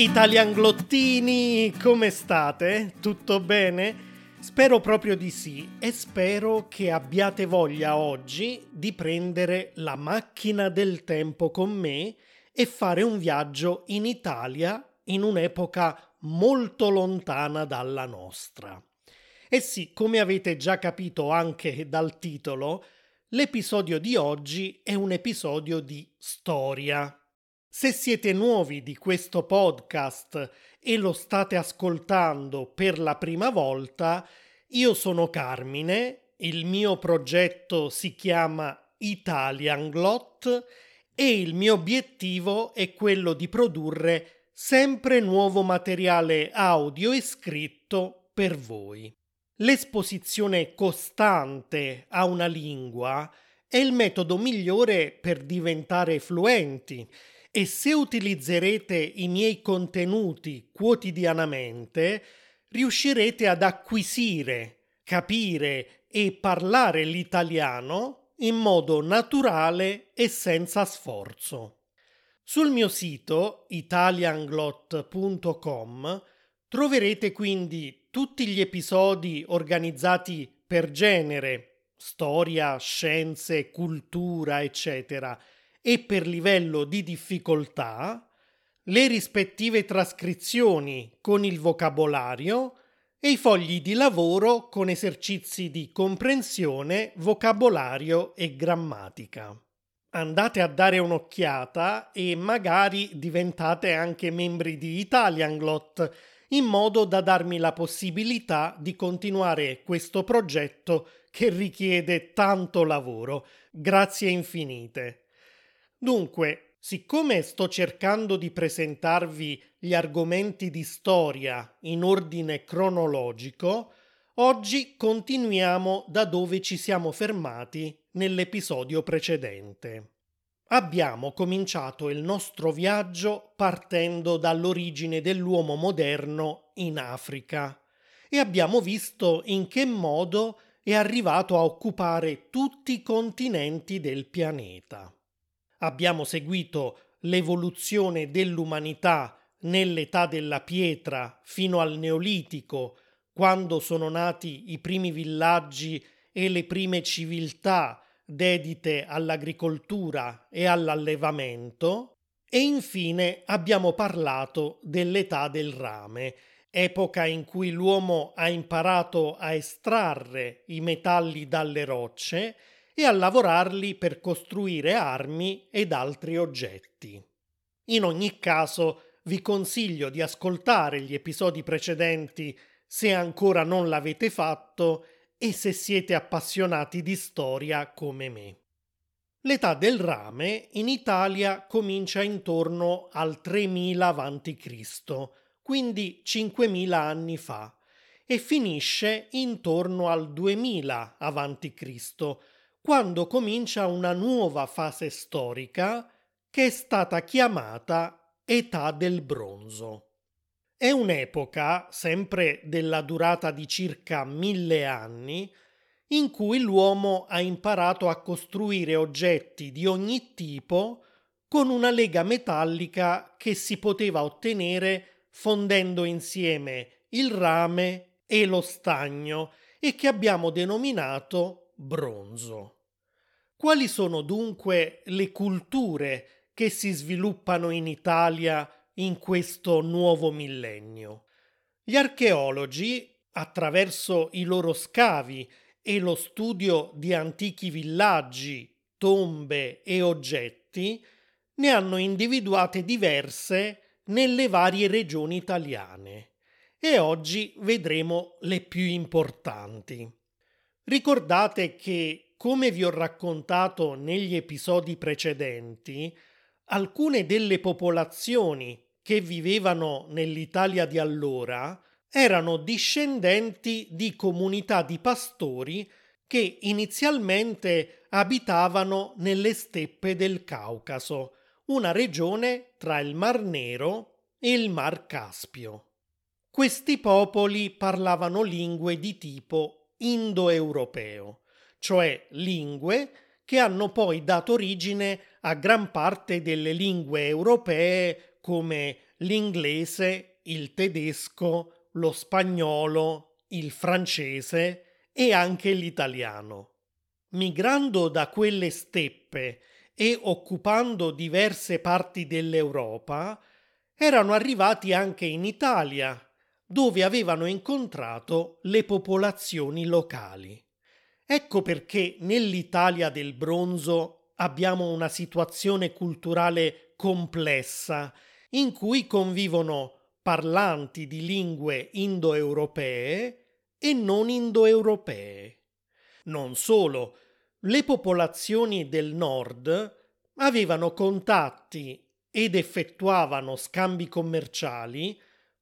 Italianglottini, come state? Tutto bene? Spero proprio di sì e spero che abbiate voglia oggi di prendere la macchina del tempo con me e fare un viaggio in Italia in un'epoca molto lontana dalla nostra. E sì, come avete già capito anche dal titolo, l'episodio di oggi è un episodio di storia. Se siete nuovi di questo podcast e lo state ascoltando per la prima volta, io sono Carmine, il mio progetto si chiama Italian Glot e il mio obiettivo è quello di produrre sempre nuovo materiale audio e scritto per voi. L'esposizione costante a una lingua è il metodo migliore per diventare fluenti e se utilizzerete i miei contenuti quotidianamente, riuscirete ad acquisire, capire e parlare l'italiano in modo naturale e senza sforzo. Sul mio sito italianglot.com troverete quindi tutti gli episodi organizzati per genere, storia, scienze, cultura, eccetera, e per livello di difficoltà, le rispettive trascrizioni con il vocabolario e i fogli di lavoro con esercizi di comprensione, vocabolario e grammatica. Andate a dare un'occhiata e magari diventate anche membri di Italianglot in modo da darmi la possibilità di continuare questo progetto che richiede tanto lavoro. Grazie infinite. Dunque, siccome sto cercando di presentarvi gli argomenti di storia in ordine cronologico, oggi continuiamo da dove ci siamo fermati nell'episodio precedente. Abbiamo cominciato il nostro viaggio partendo dall'origine dell'uomo moderno in Africa e abbiamo visto in che modo è arrivato a occupare tutti i continenti del pianeta abbiamo seguito l'evoluzione dell'umanità nell'età della pietra fino al Neolitico, quando sono nati i primi villaggi e le prime civiltà dedite all'agricoltura e all'allevamento, e infine abbiamo parlato dell'età del rame, epoca in cui l'uomo ha imparato a estrarre i metalli dalle rocce e a lavorarli per costruire armi ed altri oggetti. In ogni caso vi consiglio di ascoltare gli episodi precedenti se ancora non l'avete fatto e se siete appassionati di storia come me. L'età del rame in Italia comincia intorno al 3000 a.C., quindi 5000 anni fa, e finisce intorno al 2000 a.C., quando comincia una nuova fase storica che è stata chiamata età del bronzo. È un'epoca, sempre della durata di circa mille anni, in cui l'uomo ha imparato a costruire oggetti di ogni tipo con una lega metallica che si poteva ottenere fondendo insieme il rame e lo stagno e che abbiamo denominato bronzo. Quali sono dunque le culture che si sviluppano in Italia in questo nuovo millennio? Gli archeologi, attraverso i loro scavi e lo studio di antichi villaggi, tombe e oggetti, ne hanno individuate diverse nelle varie regioni italiane e oggi vedremo le più importanti. Ricordate che, come vi ho raccontato negli episodi precedenti, alcune delle popolazioni che vivevano nell'Italia di allora erano discendenti di comunità di pastori che inizialmente abitavano nelle steppe del Caucaso, una regione tra il Mar Nero e il Mar Caspio. Questi popoli parlavano lingue di tipo indoeuropeo, cioè lingue che hanno poi dato origine a gran parte delle lingue europee come l'inglese, il tedesco, lo spagnolo, il francese e anche l'italiano. Migrando da quelle steppe e occupando diverse parti dell'Europa, erano arrivati anche in Italia, dove avevano incontrato le popolazioni locali. Ecco perché nell'Italia del bronzo abbiamo una situazione culturale complessa in cui convivono parlanti di lingue indoeuropee e non indoeuropee. Non solo, le popolazioni del nord avevano contatti ed effettuavano scambi commerciali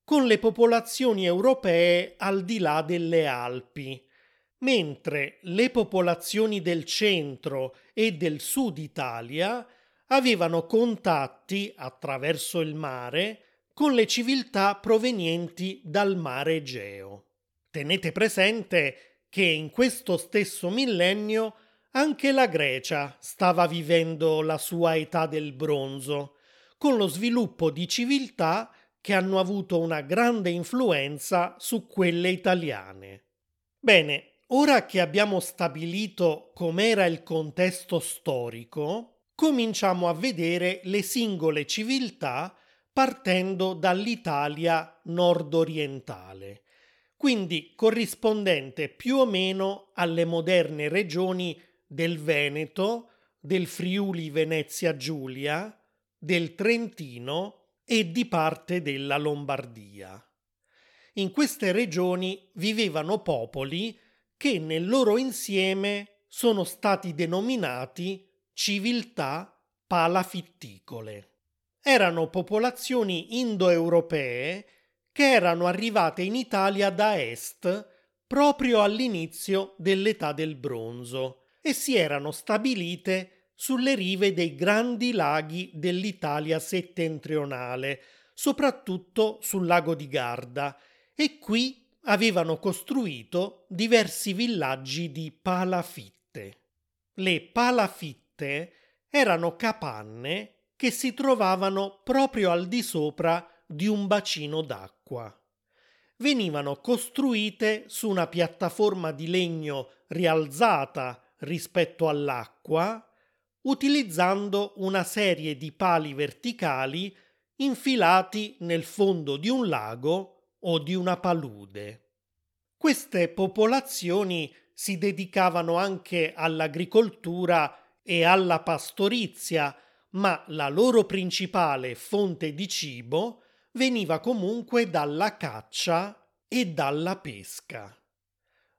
con le popolazioni europee al di là delle Alpi, mentre le popolazioni del centro e del sud Italia avevano contatti attraverso il mare con le civiltà provenienti dal mare Egeo. Tenete presente che in questo stesso millennio anche la Grecia stava vivendo la sua età del bronzo, con lo sviluppo di civiltà che hanno avuto una grande influenza su quelle italiane. Bene, ora che abbiamo stabilito com'era il contesto storico, cominciamo a vedere le singole civiltà partendo dall'Italia nord-orientale, quindi corrispondente più o meno alle moderne regioni del Veneto, del Friuli Venezia Giulia, del Trentino e di parte della Lombardia. In queste regioni vivevano popoli che nel loro insieme sono stati denominati civiltà palafitticole. Erano popolazioni indoeuropee che erano arrivate in Italia da est proprio all'inizio dell'età del bronzo e si erano stabilite sulle rive dei grandi laghi dell'Italia settentrionale, soprattutto sul lago di Garda, e qui avevano costruito diversi villaggi di palafitte. Le palafitte erano capanne che si trovavano proprio al di sopra di un bacino d'acqua. Venivano costruite su una piattaforma di legno rialzata rispetto all'acqua, utilizzando una serie di pali verticali infilati nel fondo di un lago o di una palude. Queste popolazioni si dedicavano anche all'agricoltura e alla pastorizia, ma la loro principale fonte di cibo veniva comunque dalla caccia e dalla pesca.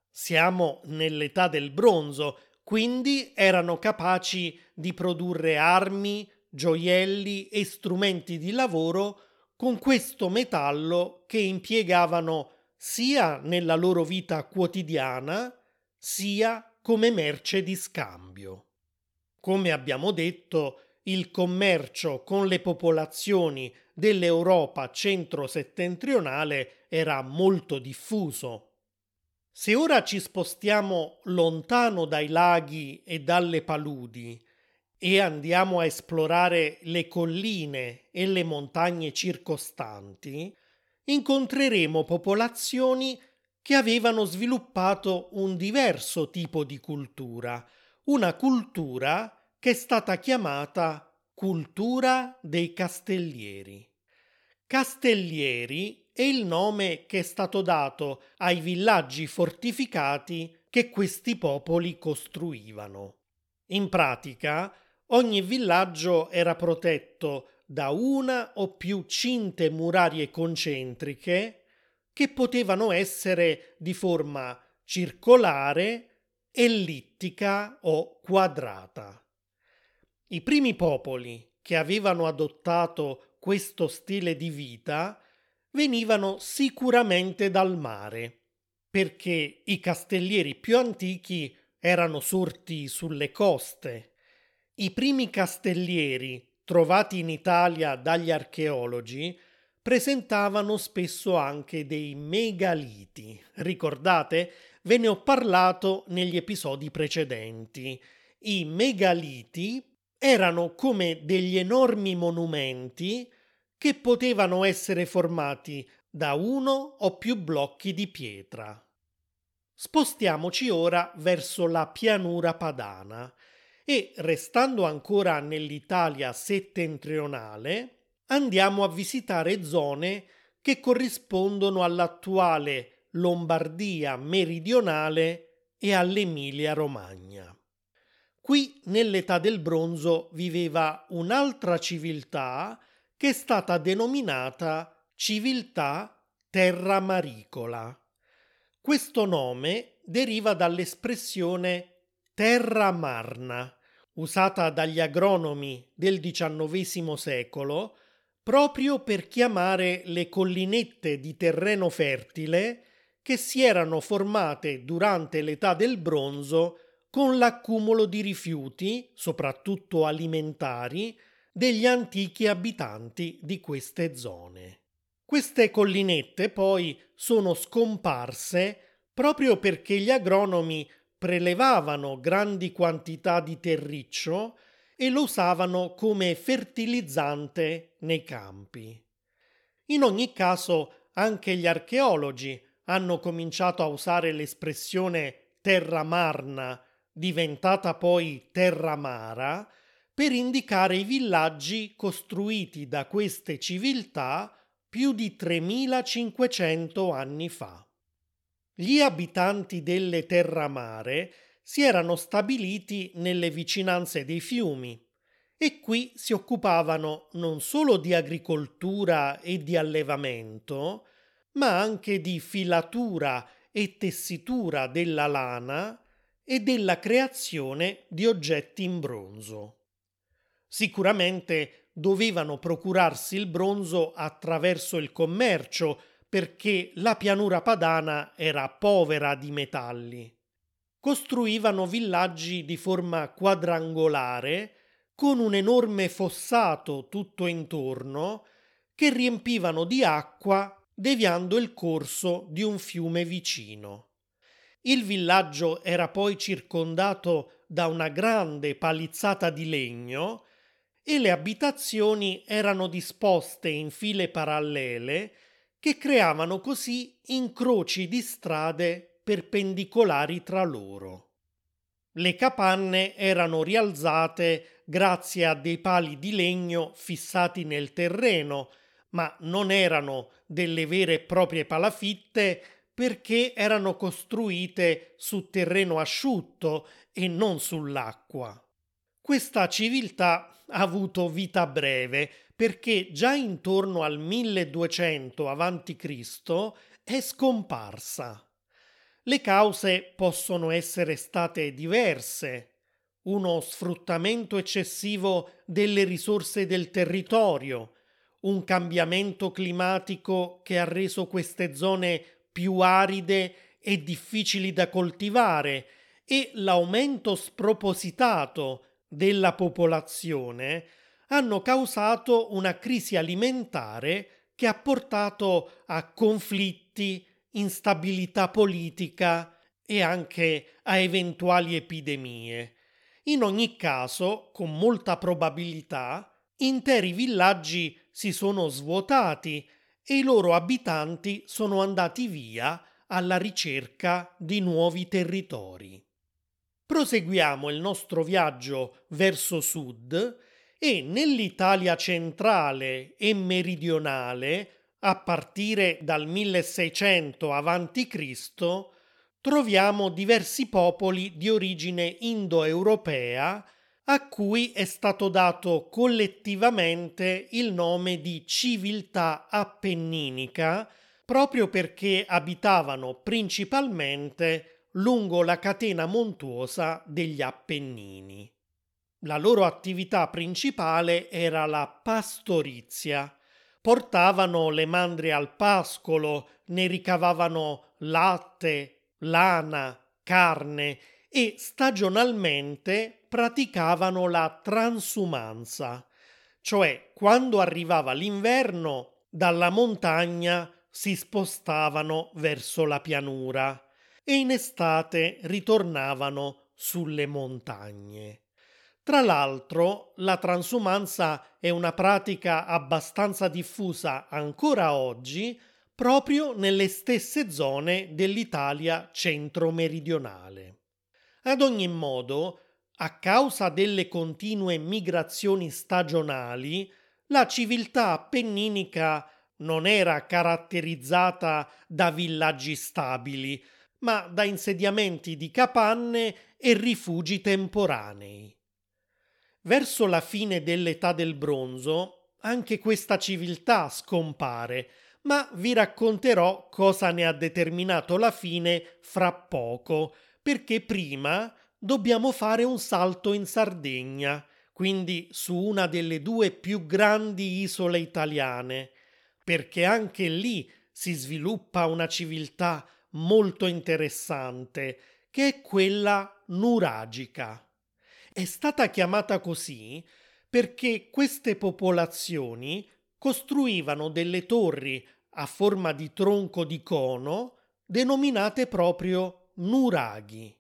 Siamo nell'età del bronzo, quindi erano capaci di produrre armi, gioielli e strumenti di lavoro con questo metallo che impiegavano sia nella loro vita quotidiana sia come merce di scambio. Come abbiamo detto, il commercio con le popolazioni dell'Europa centro-settentrionale era molto diffuso se ora ci spostiamo lontano dai laghi e dalle paludi e andiamo a esplorare le colline e le montagne circostanti, incontreremo popolazioni che avevano sviluppato un diverso tipo di cultura, una cultura che è stata chiamata cultura dei castellieri. Castellieri è il nome che è stato dato ai villaggi fortificati che questi popoli costruivano. In pratica, ogni villaggio era protetto da una o più cinte murarie concentriche che potevano essere di forma circolare, ellittica o quadrata. I primi popoli che avevano adottato questo stile di vita venivano sicuramente dal mare, perché i castellieri più antichi erano sorti sulle coste. I primi castellieri trovati in Italia dagli archeologi presentavano spesso anche dei megaliti. Ricordate? Ve ne ho parlato negli episodi precedenti. I megaliti erano come degli enormi monumenti che potevano essere formati da uno o più blocchi di pietra. Spostiamoci ora verso la pianura padana e, restando ancora nell'Italia settentrionale, andiamo a visitare zone che corrispondono all'attuale Lombardia meridionale e all'Emilia Romagna. Qui nell'età del bronzo viveva un'altra civiltà che è stata denominata civiltà terramaricola. Questo nome deriva dall'espressione terra marna, usata dagli agronomi del XIX secolo proprio per chiamare le collinette di terreno fertile che si erano formate durante l'età del bronzo con l'accumulo di rifiuti, soprattutto alimentari, degli antichi abitanti di queste zone. Queste collinette poi sono scomparse proprio perché gli agronomi prelevavano grandi quantità di terriccio e lo usavano come fertilizzante nei campi. In ogni caso, anche gli archeologi hanno cominciato a usare l'espressione terra marna, diventata poi terra mara, per indicare i villaggi costruiti da queste civiltà più di 3500 anni fa. Gli abitanti delle terramare si erano stabiliti nelle vicinanze dei fiumi e qui si occupavano non solo di agricoltura e di allevamento, ma anche di filatura e tessitura della lana e della creazione di oggetti in bronzo. Sicuramente dovevano procurarsi il bronzo attraverso il commercio perché la pianura padana era povera di metalli. Costruivano villaggi di forma quadrangolare con un enorme fossato tutto intorno che riempivano di acqua deviando il corso di un fiume vicino. Il villaggio era poi circondato da una grande palizzata di legno e le abitazioni erano disposte in file parallele che creavano così incroci di strade perpendicolari tra loro. Le capanne erano rialzate grazie a dei pali di legno fissati nel terreno, ma non erano delle vere e proprie palafitte perché erano costruite su terreno asciutto e non sull'acqua. Questa civiltà ha avuto vita breve perché già intorno al 1200 a.C. è scomparsa. Le cause possono essere state diverse. Uno sfruttamento eccessivo delle risorse del territorio, un cambiamento climatico che ha reso queste zone più aride e difficili da coltivare e l'aumento spropositato della popolazione hanno causato una crisi alimentare che ha portato a conflitti, instabilità politica e anche a eventuali epidemie. In ogni caso, con molta probabilità, interi villaggi si sono svuotati e i loro abitanti sono andati via alla ricerca di nuovi territori. Proseguiamo il nostro viaggio verso sud e nell'Italia centrale e meridionale, a partire dal 1600 a.C., troviamo diversi popoli di origine indoeuropea a cui è stato dato collettivamente il nome di civiltà appenninica proprio perché abitavano principalmente lungo la catena montuosa degli Appennini. La loro attività principale era la pastorizia. Portavano le mandrie al pascolo, ne ricavavano latte, lana, carne e stagionalmente praticavano la transumanza, cioè quando arrivava l'inverno dalla montagna si spostavano verso la pianura e in estate ritornavano sulle montagne. Tra l'altro, la transumanza è una pratica abbastanza diffusa ancora oggi proprio nelle stesse zone dell'Italia centro-meridionale. Ad ogni modo, a causa delle continue migrazioni stagionali, la civiltà appenninica non era caratterizzata da villaggi stabili, ma da insediamenti di capanne e rifugi temporanei. Verso la fine dell'età del bronzo anche questa civiltà scompare, ma vi racconterò cosa ne ha determinato la fine fra poco, perché prima dobbiamo fare un salto in Sardegna, quindi su una delle due più grandi isole italiane, perché anche lì si sviluppa una civiltà molto interessante, che è quella nuragica. È stata chiamata così perché queste popolazioni costruivano delle torri a forma di tronco di cono denominate proprio nuraghi.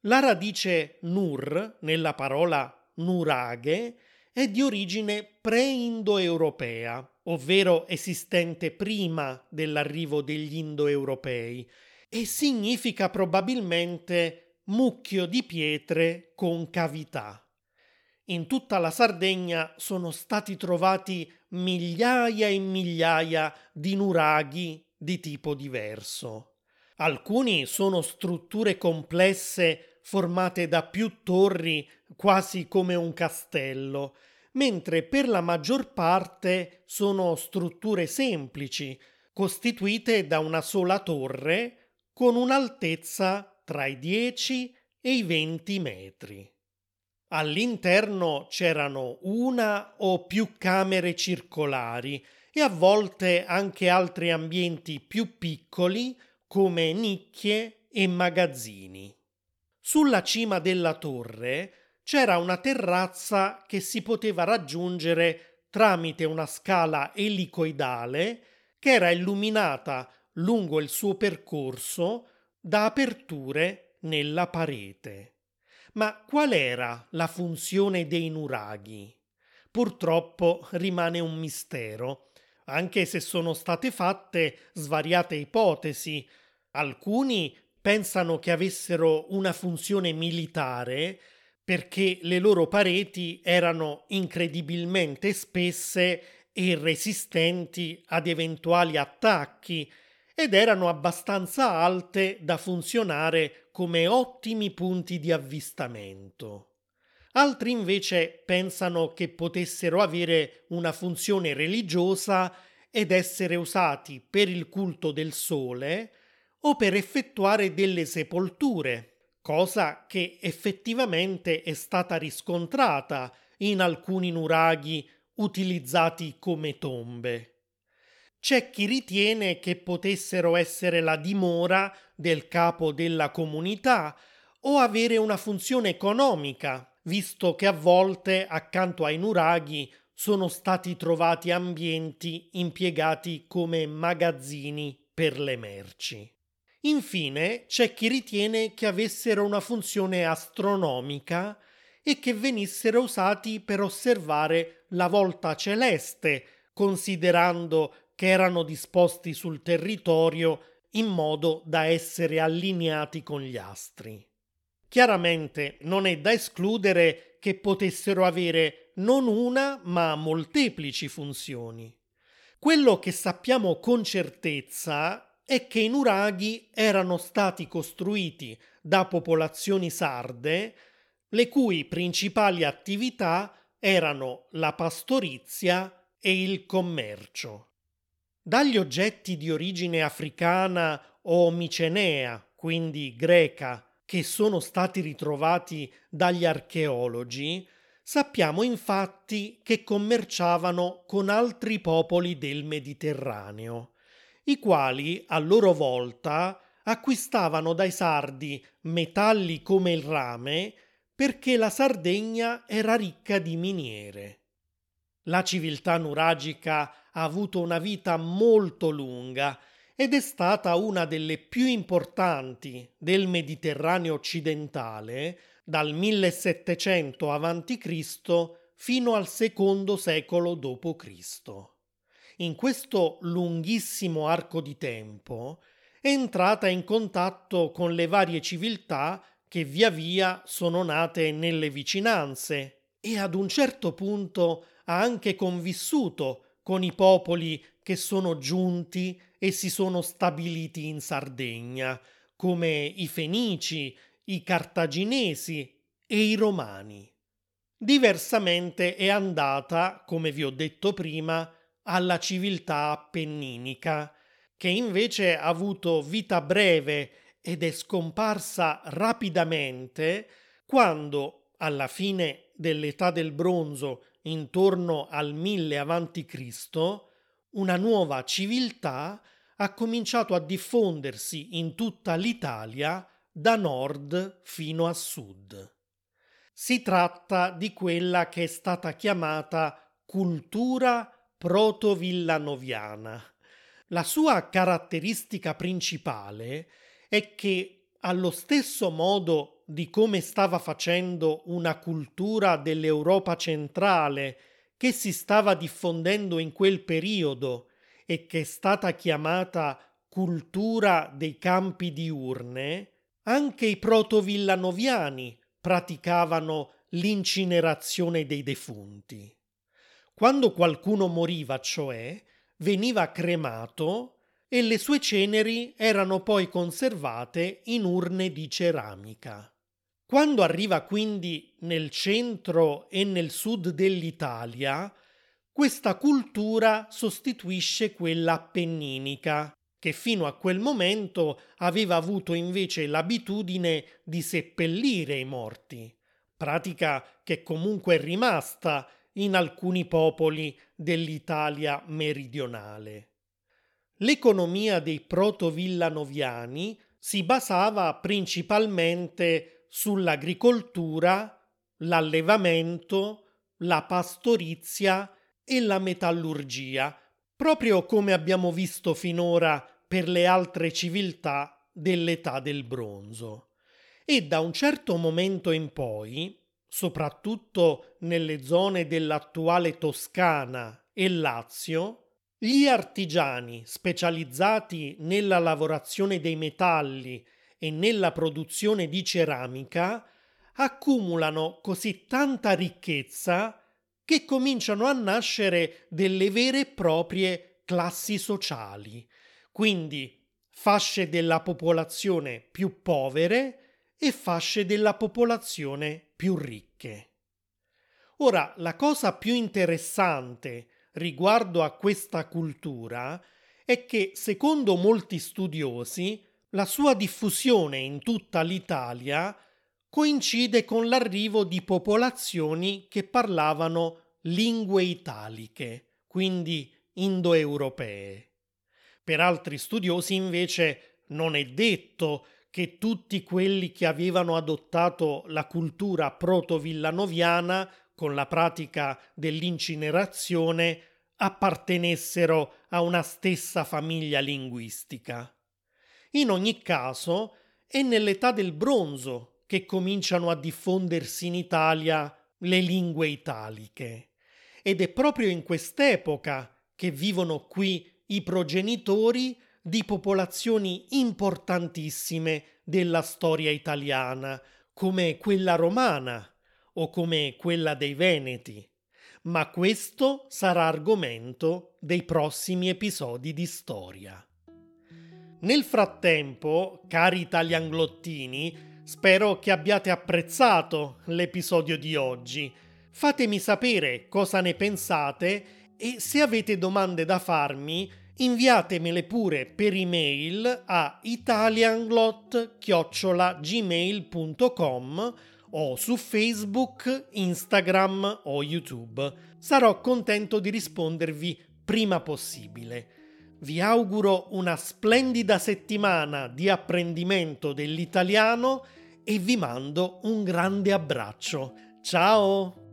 La radice nur nella parola nuraghe è di origine pre-indoeuropea, ovvero esistente prima dell'arrivo degli indoeuropei, e significa probabilmente mucchio di pietre con cavità. In tutta la Sardegna sono stati trovati migliaia e migliaia di nuraghi di tipo diverso. Alcuni sono strutture complesse formate da più torri quasi come un castello, mentre per la maggior parte sono strutture semplici, costituite da una sola torre con un'altezza tra i 10 e i 20 metri. All'interno c'erano una o più camere circolari e a volte anche altri ambienti più piccoli come nicchie e magazzini. Sulla cima della torre c'era una terrazza che si poteva raggiungere tramite una scala elicoidale che era illuminata lungo il suo percorso da aperture nella parete. Ma qual era la funzione dei nuraghi? Purtroppo rimane un mistero, anche se sono state fatte svariate ipotesi. Alcuni pensano che avessero una funzione militare perché le loro pareti erano incredibilmente spesse e resistenti ad eventuali attacchi ed erano abbastanza alte da funzionare come ottimi punti di avvistamento. Altri invece pensano che potessero avere una funzione religiosa ed essere usati per il culto del sole o per effettuare delle sepolture, cosa che effettivamente è stata riscontrata in alcuni nuraghi utilizzati come tombe. C'è chi ritiene che potessero essere la dimora del capo della comunità o avere una funzione economica, visto che a volte accanto ai nuraghi sono stati trovati ambienti impiegati come magazzini per le merci. Infine c'è chi ritiene che avessero una funzione astronomica e che venissero usati per osservare la volta celeste, considerando che erano disposti sul territorio in modo da essere allineati con gli astri. Chiaramente non è da escludere che potessero avere non una ma molteplici funzioni. Quello che sappiamo con certezza è che i nuraghi erano stati costruiti da popolazioni sarde le cui principali attività erano la pastorizia e il commercio. Dagli oggetti di origine africana o micenea, quindi greca, che sono stati ritrovati dagli archeologi, sappiamo infatti che commerciavano con altri popoli del Mediterraneo, i quali a loro volta acquistavano dai sardi metalli come il rame perché la Sardegna era ricca di miniere. La civiltà nuragica ha avuto una vita molto lunga ed è stata una delle più importanti del Mediterraneo occidentale dal 1700 a.C. fino al secondo secolo d.C. In questo lunghissimo arco di tempo è entrata in contatto con le varie civiltà che via via sono nate nelle vicinanze e ad un certo punto ha anche convissuto con i popoli che sono giunti e si sono stabiliti in Sardegna, come i Fenici, i Cartaginesi e i Romani. Diversamente è andata, come vi ho detto prima, alla civiltà appenninica, che invece ha avuto vita breve ed è scomparsa rapidamente quando, alla fine dell'età del bronzo, intorno al 1000 a.C., una nuova civiltà ha cominciato a diffondersi in tutta l'Italia da nord fino a sud. Si tratta di quella che è stata chiamata cultura proto-villanoviana. La sua caratteristica principale è che, allo stesso modo di come stava facendo una cultura dell'Europa centrale che si stava diffondendo in quel periodo e che è stata chiamata cultura dei campi diurne, anche i proto-villanoviani praticavano l'incinerazione dei defunti. Quando qualcuno moriva, cioè, veniva cremato e le sue ceneri erano poi conservate in urne di ceramica. Quando arriva quindi nel centro e nel sud dell'Italia, questa cultura sostituisce quella appenninica, che fino a quel momento aveva avuto invece l'abitudine di seppellire i morti, pratica che comunque è rimasta in alcuni popoli dell'Italia meridionale. L'economia dei proto-villanoviani si basava principalmente sull'agricoltura, l'allevamento, la pastorizia e la metallurgia, proprio come abbiamo visto finora per le altre civiltà dell'età del bronzo. E da un certo momento in poi soprattutto nelle zone dell'attuale Toscana e Lazio, gli artigiani specializzati nella lavorazione dei metalli e nella produzione di ceramica accumulano così tanta ricchezza che cominciano a nascere delle vere e proprie classi sociali, quindi fasce della popolazione più povere e fasce della popolazione più ricche. Ora, la cosa più interessante riguardo a questa cultura è che, secondo molti studiosi, la sua diffusione in tutta l'Italia coincide con l'arrivo di popolazioni che parlavano lingue italiche, quindi indoeuropee. Per altri studiosi invece non è detto che tutti quelli che avevano adottato la cultura proto-villanoviana con la pratica dell'incinerazione appartenessero a una stessa famiglia linguistica. In ogni caso, è nell'età del bronzo che cominciano a diffondersi in Italia le lingue italiche. Ed è proprio in quest'epoca che vivono qui i progenitori di popolazioni importantissime della storia italiana, come quella romana o come quella dei Veneti. Ma questo sarà argomento dei prossimi episodi di storia. Nel frattempo, cari italianglottini, spero che abbiate apprezzato l'episodio di oggi. Fatemi sapere cosa ne pensate e se avete domande da farmi, inviatemele pure per email a italianglot-gmail.com o su Facebook, Instagram o YouTube. Sarò contento di rispondervi prima possibile. Vi auguro una splendida settimana di apprendimento dell'italiano e vi mando un grande abbraccio. Ciao!